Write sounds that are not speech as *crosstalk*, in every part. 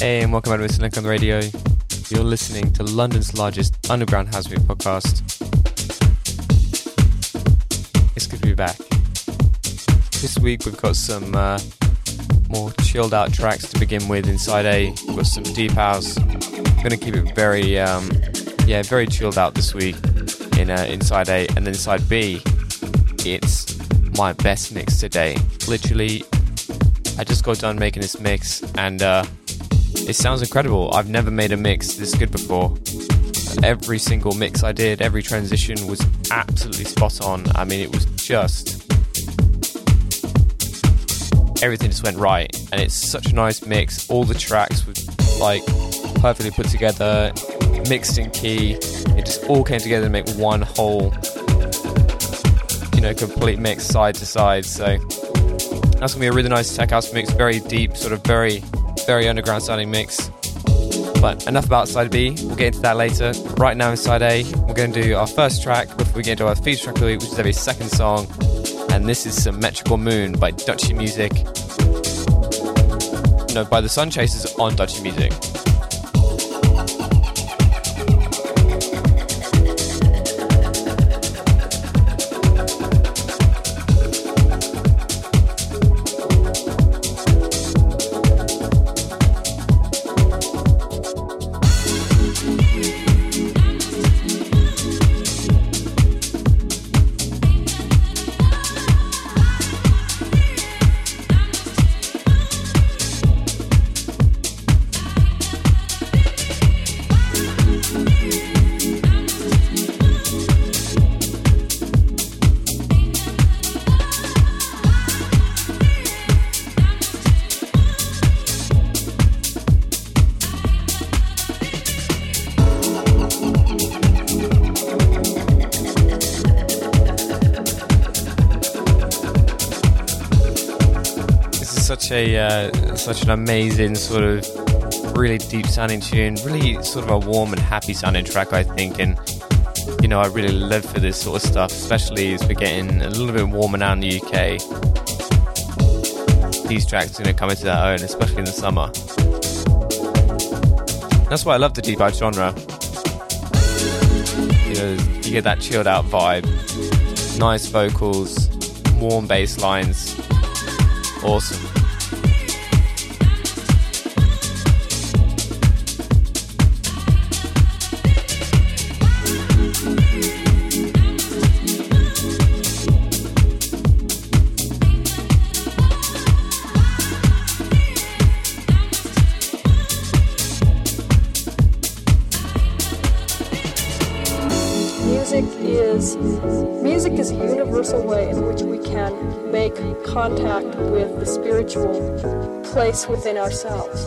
Hey, and welcome back to Mr. Link on the radio. You're listening to London's largest underground house music podcast. It's good to be back. This week we've got some uh, more chilled out tracks to begin with. Inside A, we've got some deep house. I'm gonna keep it very, um, yeah, very chilled out this week in uh, Inside A, and then Inside B, it's my best mix today. Literally, I just got done making this mix, and uh, it sounds incredible. I've never made a mix this good before. Every single mix I did, every transition was absolutely spot on. I mean, it was just everything just went right, and it's such a nice mix. All the tracks were like perfectly put together, mixed in key. It just all came together to make one whole, you know, complete mix side to side. So that's gonna be a really nice tech house mix, very deep, sort of very, very underground sounding mix. But enough about side B. We'll get into that later. Right now, in side A, we're going to do our first track before we get into our feature track of the week, which is every second song. And this is Symmetrical Moon by Dutchy Music. No, by the Sun Chasers on Dutchy Music. Uh, such an amazing sort of really deep sounding tune, really sort of a warm and happy sounding track, I think. And you know, I really live for this sort of stuff, especially as we're getting a little bit warmer now in the UK. These tracks are going to come into their own, especially in the summer. That's why I love the deep house genre. You know, you get that chilled out vibe, nice vocals, warm bass lines. Awesome. Music is a universal way in which we can make contact with the spiritual place within ourselves.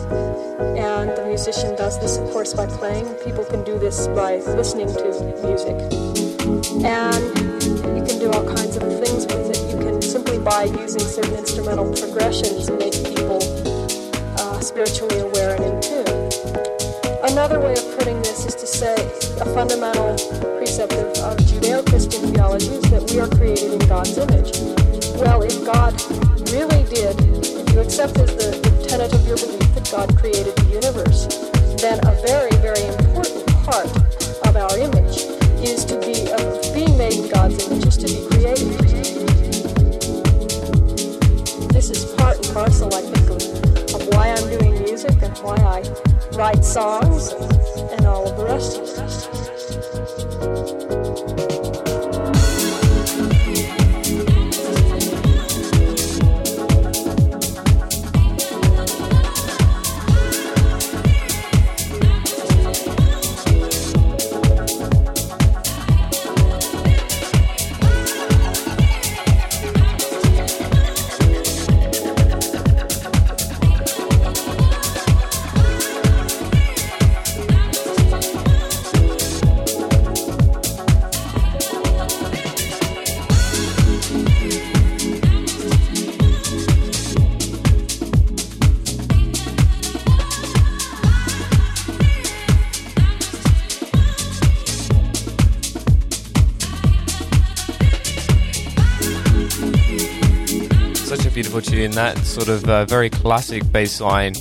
And the musician does this, of course, by playing. People can do this by listening to music. And you can do all kinds of things with it. You can simply by using certain instrumental progressions make people uh, spiritually aware. Another way of putting this is to say a fundamental precept of, of Judeo-Christian theology is that we are created in God's image. Well, if God really did, if you accept as the, the tenet of your belief that God created the universe, then a very, very important part of our image is to be, of being made in God's image, is to be created. This is part and parcel, I think, of, of why I'm doing music and why I write songs and, all of the rest tune. That sort of uh, very classic bass line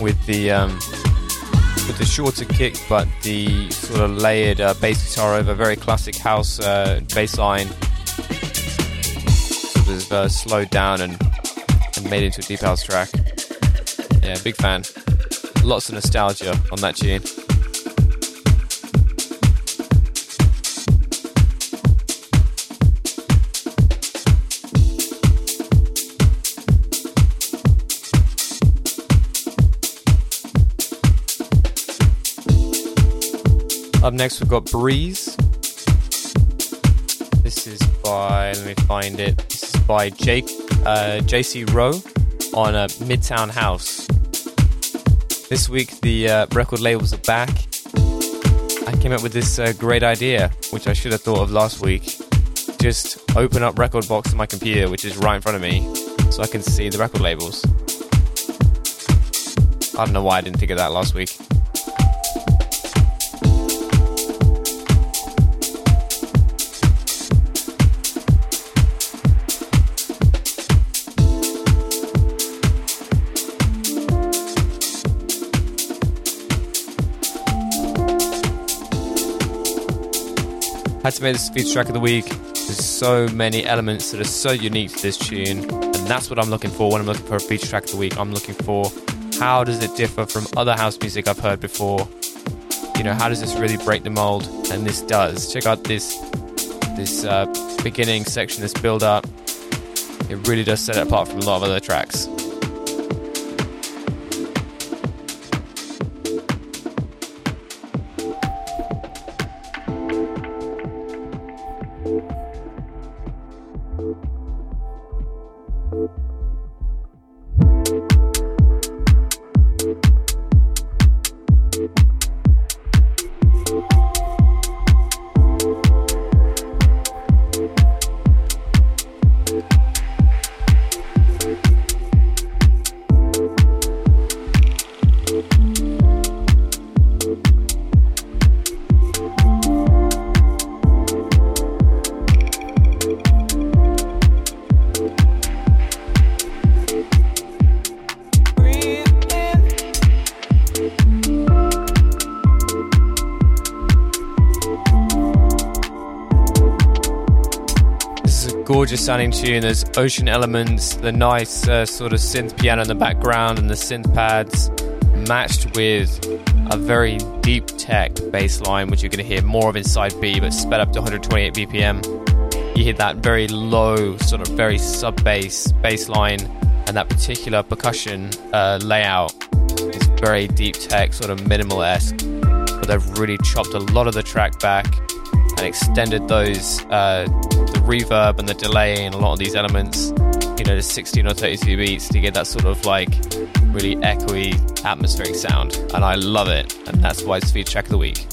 with the um, with the shorter kick, but the sort of layered uh, bass guitar over very classic house uh, bass line. Sort of uh, slowed down and, and made into a deep house track. Yeah, big fan. Lots of nostalgia on that tune. Up next, we've got Breeze. This is by, let me find it. This is by Jake, uh, JC Rowe on uh, Midtown House. This week, the uh, record labels are back. I came up with this uh, great idea, which I should have thought of last week. Just open up Rekordbox on my computer, which is right in front of me, so I can see the record labels. I don't know why I didn't think of that last week. Had to make this feature track of the week. There's so many elements that are so unique to this tune, and that's what I'm looking for when I'm looking for a feature track of the week. I'm looking for how does it differ from other house music I've heard before? You know, how does this really break the mold? And this does. Check out this this uh, beginning section, this build up. It really does set it apart from a lot of other tracks. Sounding tune. There's ocean elements, the nice uh, sort of synth piano in the background, and the synth pads matched with a very deep tech bass line, which you're going to hear more of inside B, but sped up to 128 BPM. You hear that very low, sort of very sub bass bass line, and that particular percussion uh, layout is very deep tech, sort of minimal esque. But they've really chopped a lot of the track back and extended those uh, reverb and the delay in a lot of these elements you know the 16 or 32 beats to get that sort of like really echoey atmospheric sound. And i love it. And that's why it's feature track of the week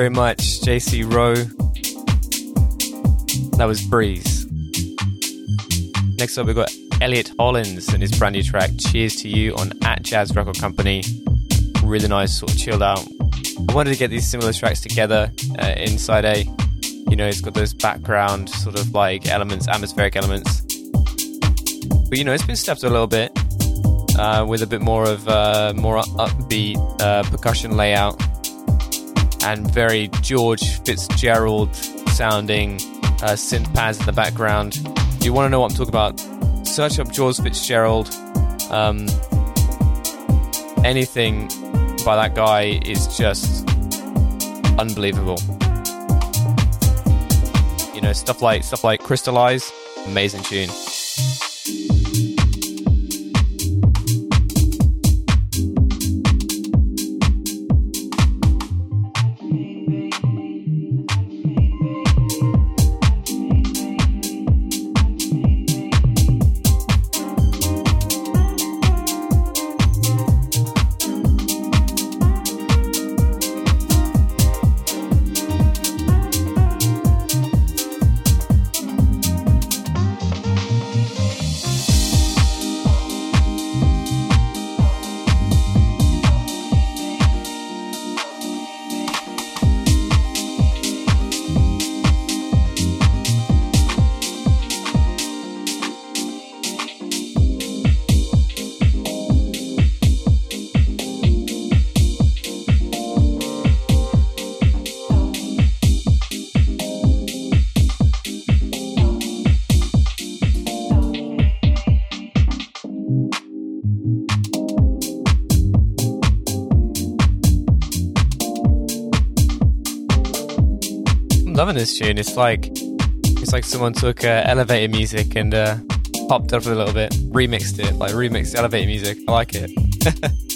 very much, JC Rowe. That was Breeze. Next up, we've got Elliot Hollins and his brand new track, Cheers to You, on Atjazz Record Company. Really nice, sort of chilled out. I wanted to get these similar tracks together uh, inside a. You know, it's got those background sort of like elements, atmospheric elements. But you know, it's been stepped a little bit uh, with a bit more of uh, more upbeat uh, percussion layout and very George Fitzgerald sounding uh, synth pads in the background. If you want to know what I'm talking about, search up George Fitzgerald. Um, anything by that guy is just unbelievable. You know, stuff like stuff like Crystallize, amazing tune. Loving this tune. It's like it's like someone took uh, elevator music and uh, popped up a little bit, remixed it, like remixed elevator music. I like it. *laughs*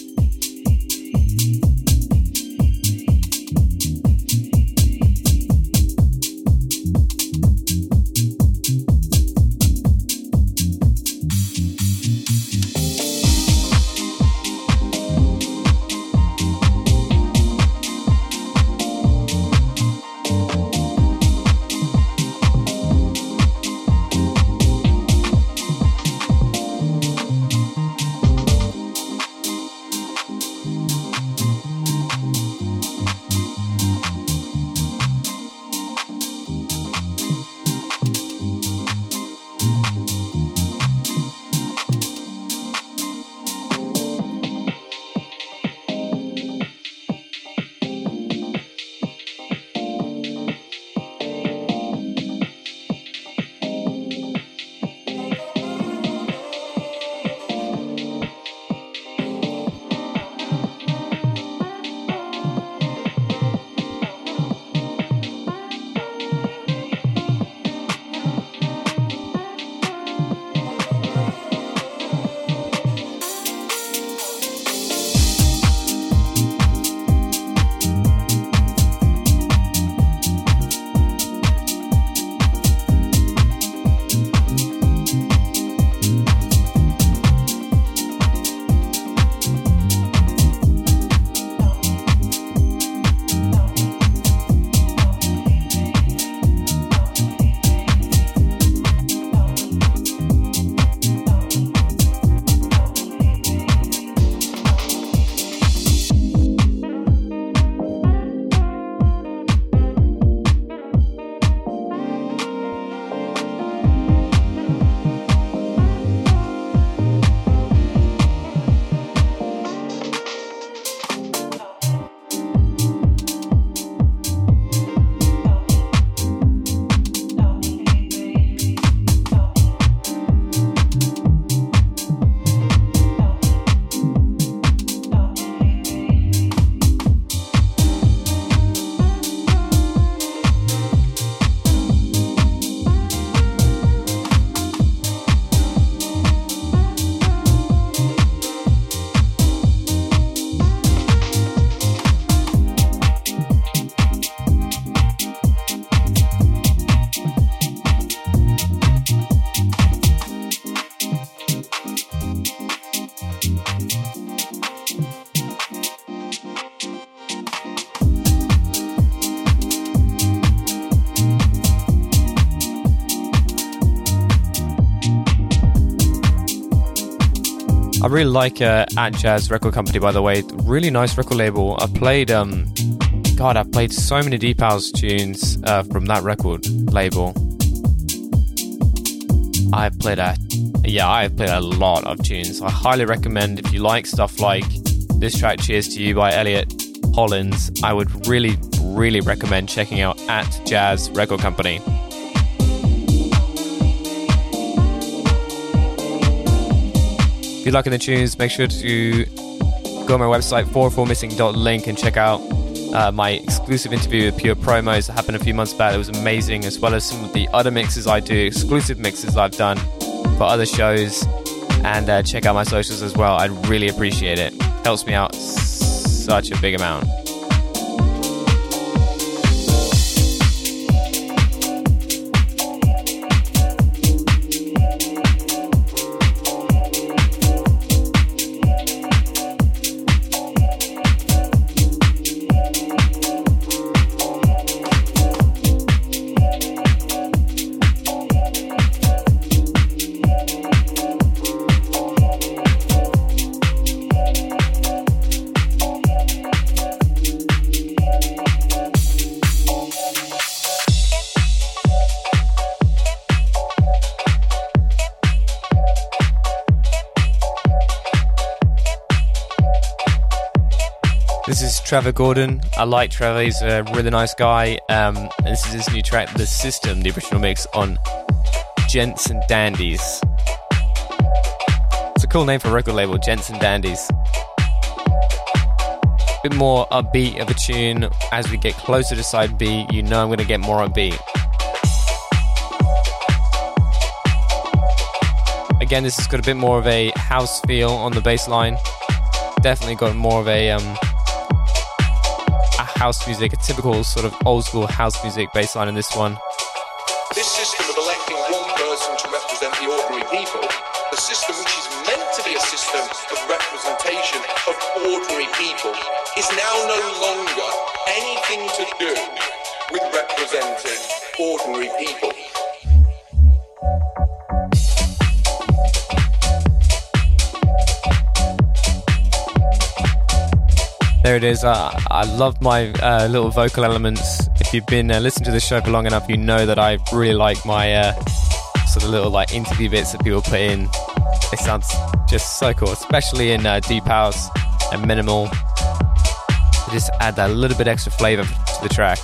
really like uh, Atjazz Record Company, by the way. Really nice record label. I played, um, God, I've played so many Deep House tunes uh, from that record label. I've played a, yeah, I've played a lot of tunes. I highly recommend if you like stuff like this track, Cheers to You by Elliot Hollins, I would really, really recommend checking out At Jazz Record Company. If you're liking the tunes, make sure to go on my website, 404missing.link, and check out uh, my exclusive interview with Pure Promos that happened a few months back. It was amazing, as well as some of the other mixes I do, exclusive mixes I've done for other shows. And uh, check out my socials as well. I'd really appreciate it. Helps me out such a big amount. Trevor Gordon. I like Trevor. He's a really nice guy. Um, this is his new track, The System, the original mix on Gents and Dandies. It's a cool name for a record label, Gents and Dandies. A bit more upbeat of a tune. As we get closer to side B, you know I'm going to get more upbeat. Again, this has got a bit more of a house feel on the bass line. Definitely got more of a um, house music, a typical sort of old school house music bassline in this one. This system of electing one person to represent the ordinary people, the system which is meant to be a system of representation of ordinary people, is now no longer anything to do with representing ordinary people. There it is. Uh, I love my uh, little vocal elements. If you've been uh, listening to this show for long enough, you know that I really like my uh, sort of little like interview bits that people put in. It sounds just so cool, especially in uh, deep house and minimal. Just add that little bit extra flavor to the track.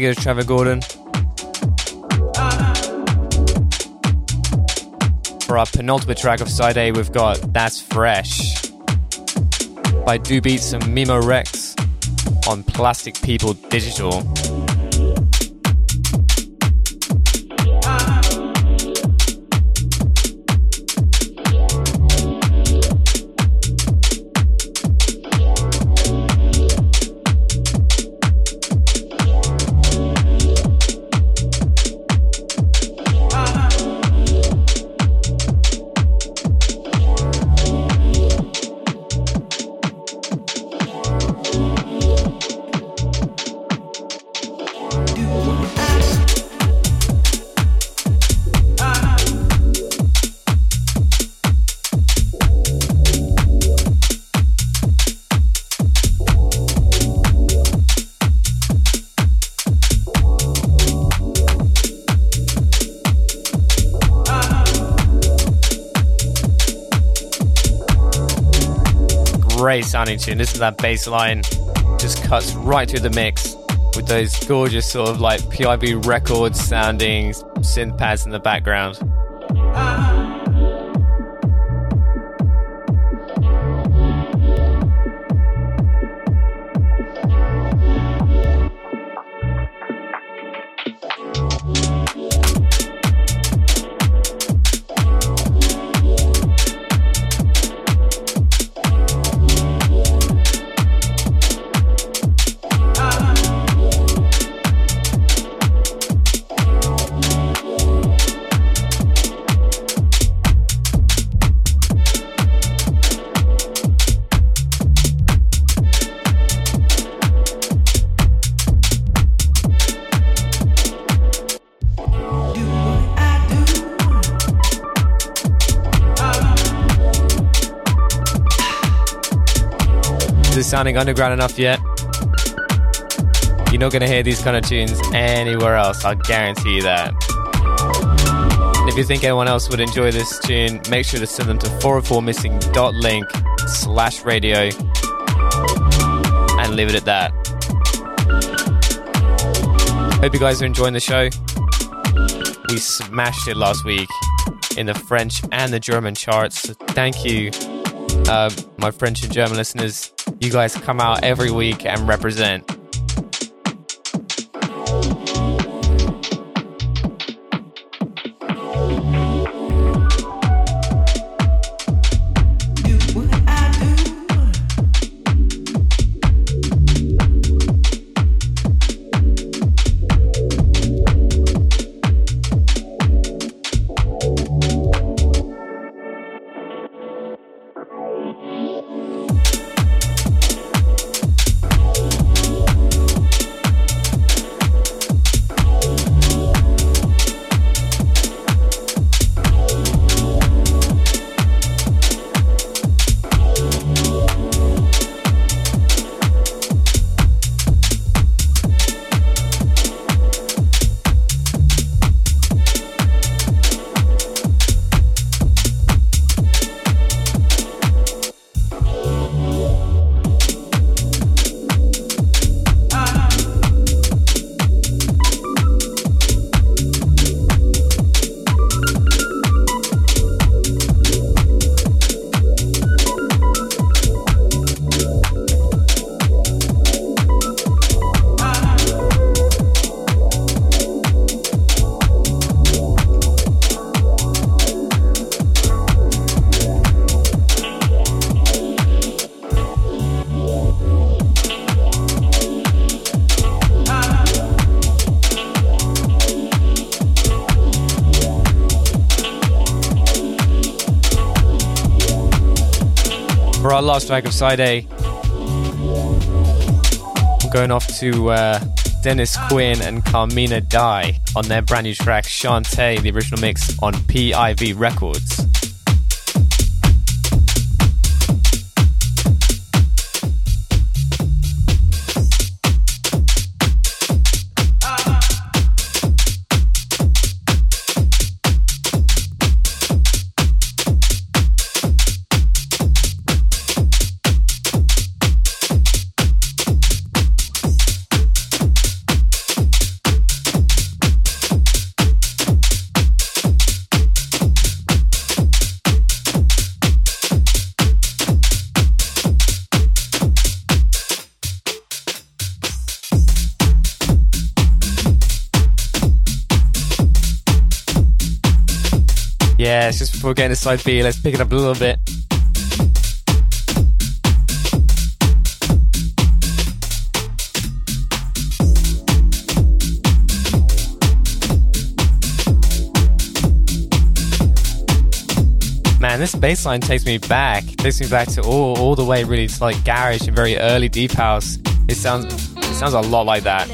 Thank Trevor Gordon. For our penultimate track of side A, we've got That's Fresh by Do Beats and Mimo Rex on Plastic People Digital. Sounding tune. This is that bass line, just cuts right through the mix with those gorgeous sort of like PIV record sounding synth pads in the background. Sounding underground enough yet. You're not going to hear these kind of tunes anywhere else, I'll guarantee you that. If you think anyone else would enjoy this tune, make sure to send them to 404missing.link slash radio and leave it at that. Hope you guys are enjoying the show. We smashed it last week in the French and the German charts. Thank you, uh, my French and German listeners. You guys come out every week and represent. Last track of side A. I'm going off to uh, Dennis Quinn and Carmina Die on their brand new track Shantae, the original mix on PIV Records. Yeah, just before getting to side B, let's pick it up a little bit. Man, this bass line takes me back. Takes me back to all, all the way really to like garage and very early deep house. It sounds it sounds a lot like that.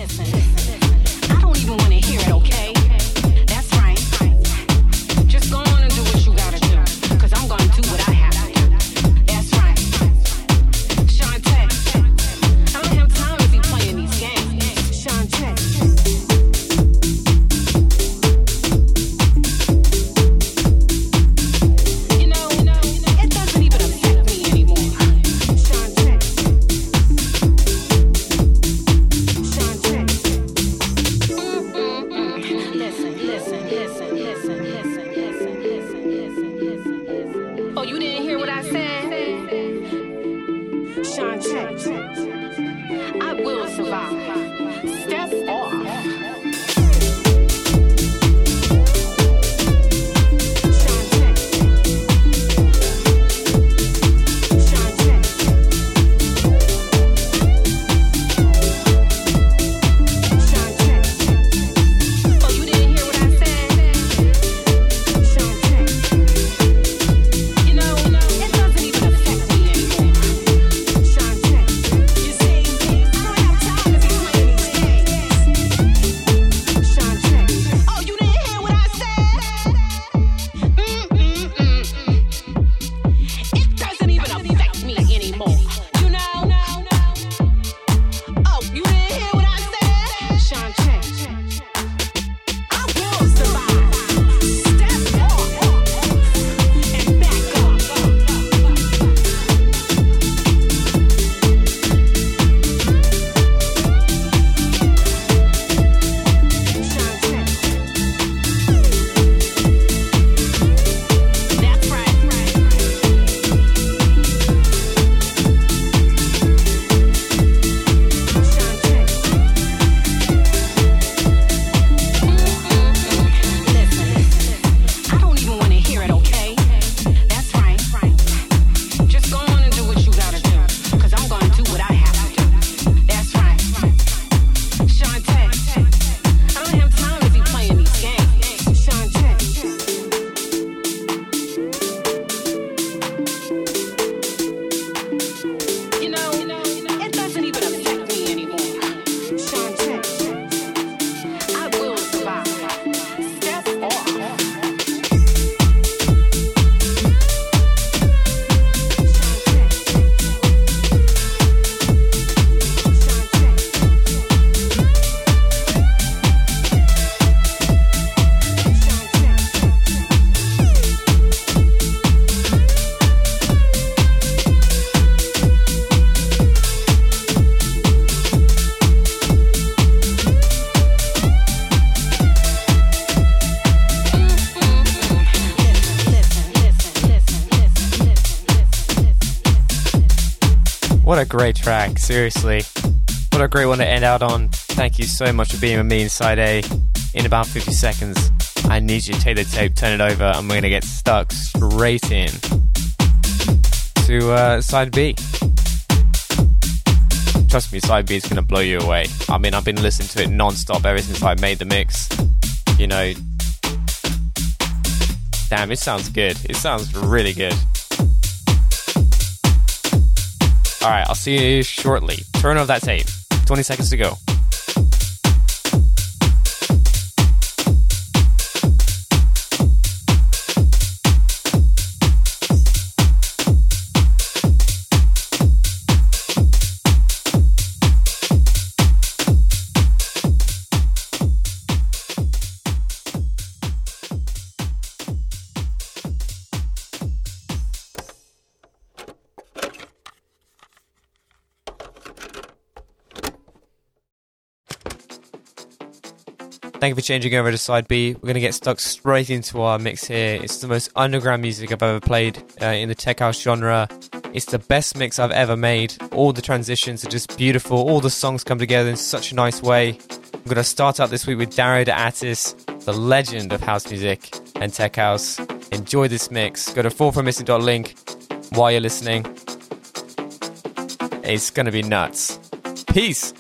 Seriously. What a great one to end out on. Thank you so much for being with me inside A. In about 50 seconds, I need you to take the tape, turn it over, and we're going to get stuck straight in to uh, side B. Trust me, side B is going to blow you away. I mean, I've been listening to it non stop ever since I made the mix. You know, damn, it sounds good. It sounds really good. All right, I'll see you shortly. Turn off that tape. 20 seconds to go. Thank you for changing over to side B. We're going to get stuck straight into our mix here. It's the most underground music I've ever played uh, in the tech house genre. It's the best mix I've ever made. All the transitions are just beautiful. All the songs come together in such a nice way. I'm going to start out this week with Dario D'Attis, the legend of house music and tech house. Enjoy this mix. Go to fallfrommissing.link while you're listening. It's gonna be nuts. Peace.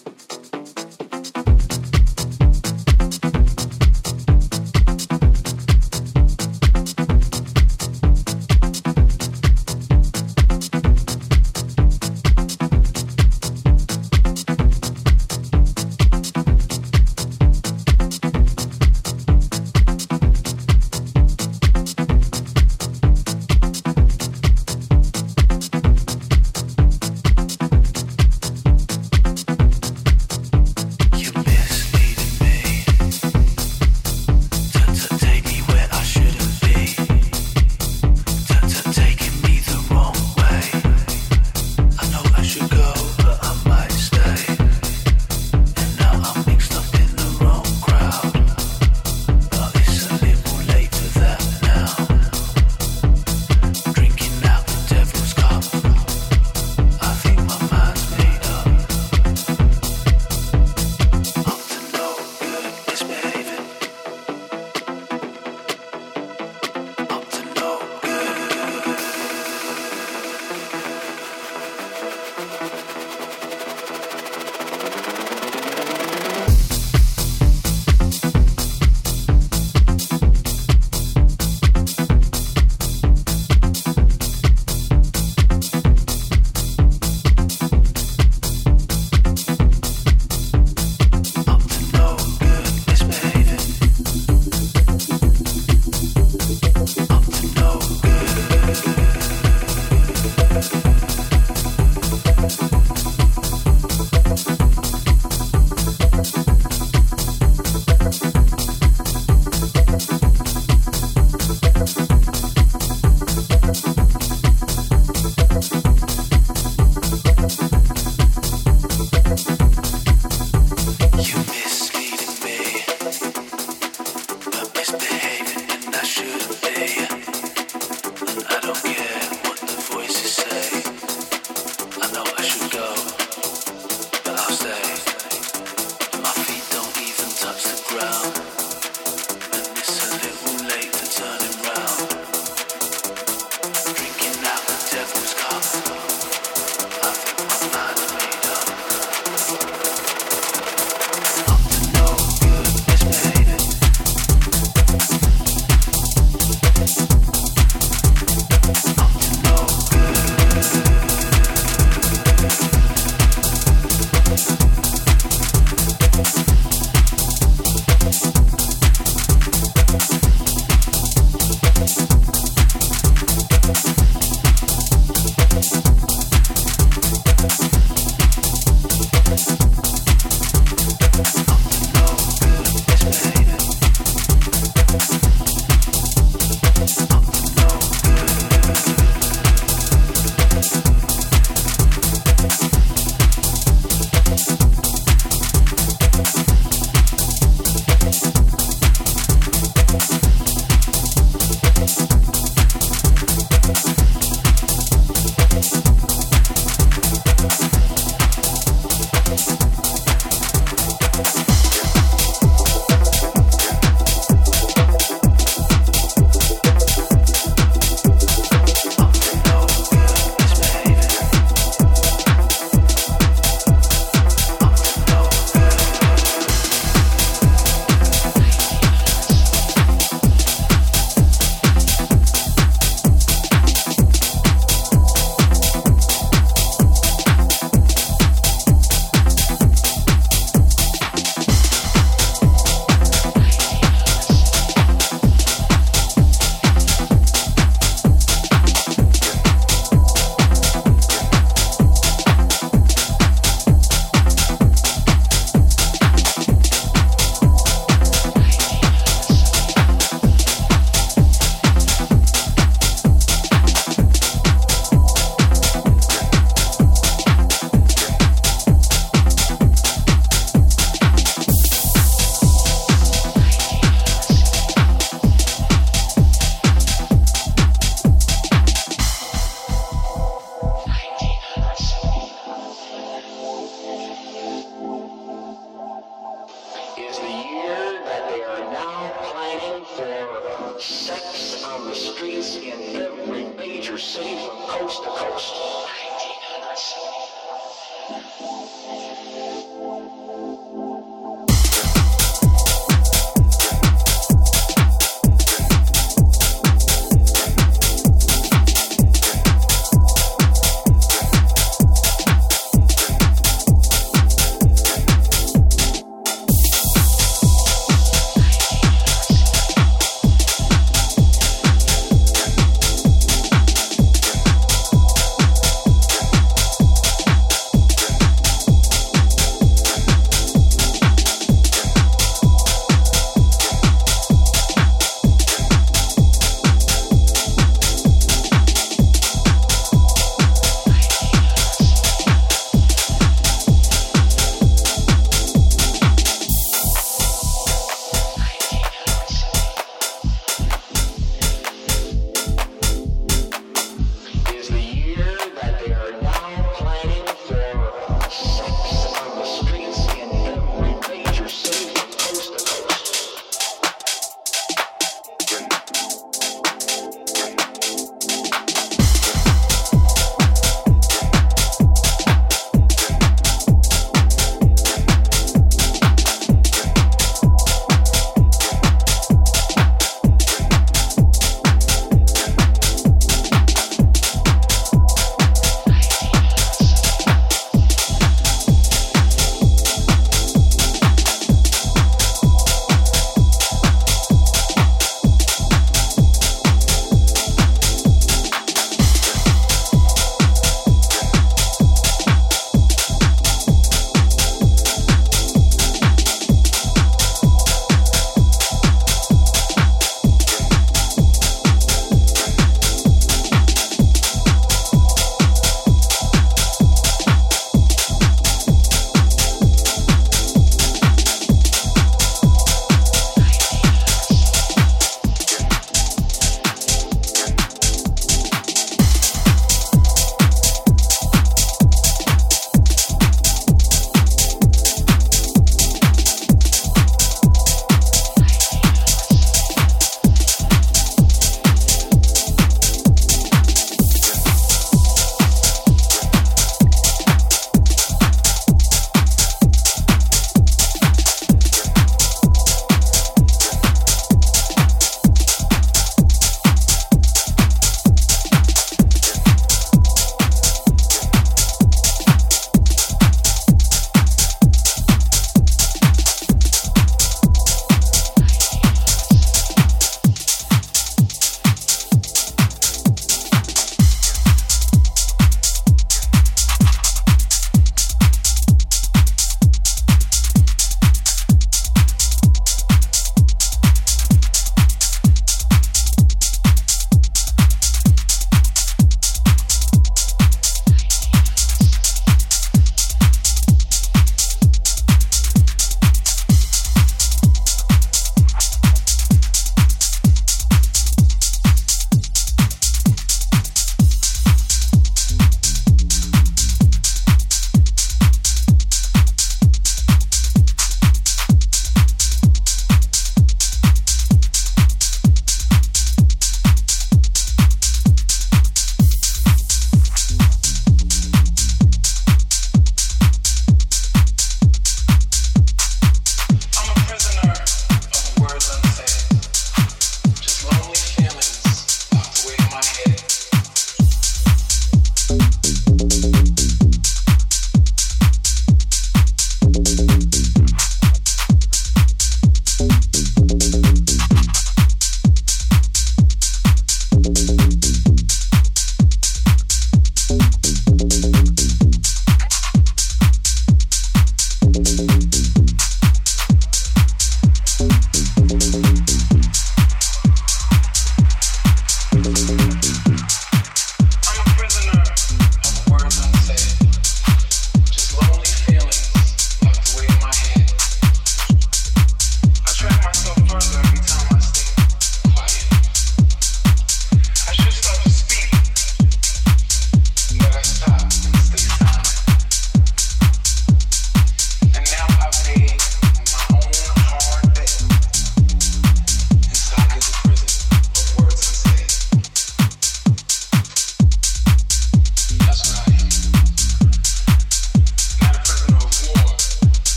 Coast to coast.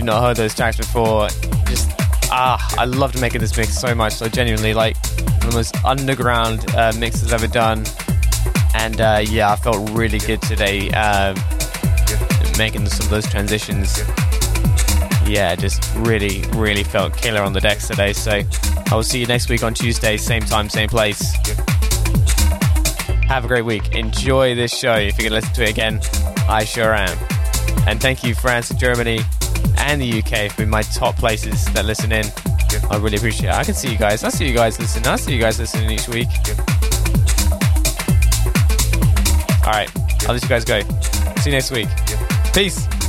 You've not heard those tracks before. Just ah, I loved making this mix so much. So genuinely, like one of the most underground uh, mixes I've ever done. And uh, yeah, I felt really good today uh, making some of those transitions. Yeah, just really, really felt killer on the decks today. So I will see you next week on Tuesday, same time, same place. Have a great week. Enjoy this show. If you can listen to it again, I sure am. And thank you, France, Germany, and the UK for my top places that listen in. I really appreciate it. I can see you guys. I see you guys listening. I see you guys listening each week. All right. I'll let you guys go. See you next week. Peace.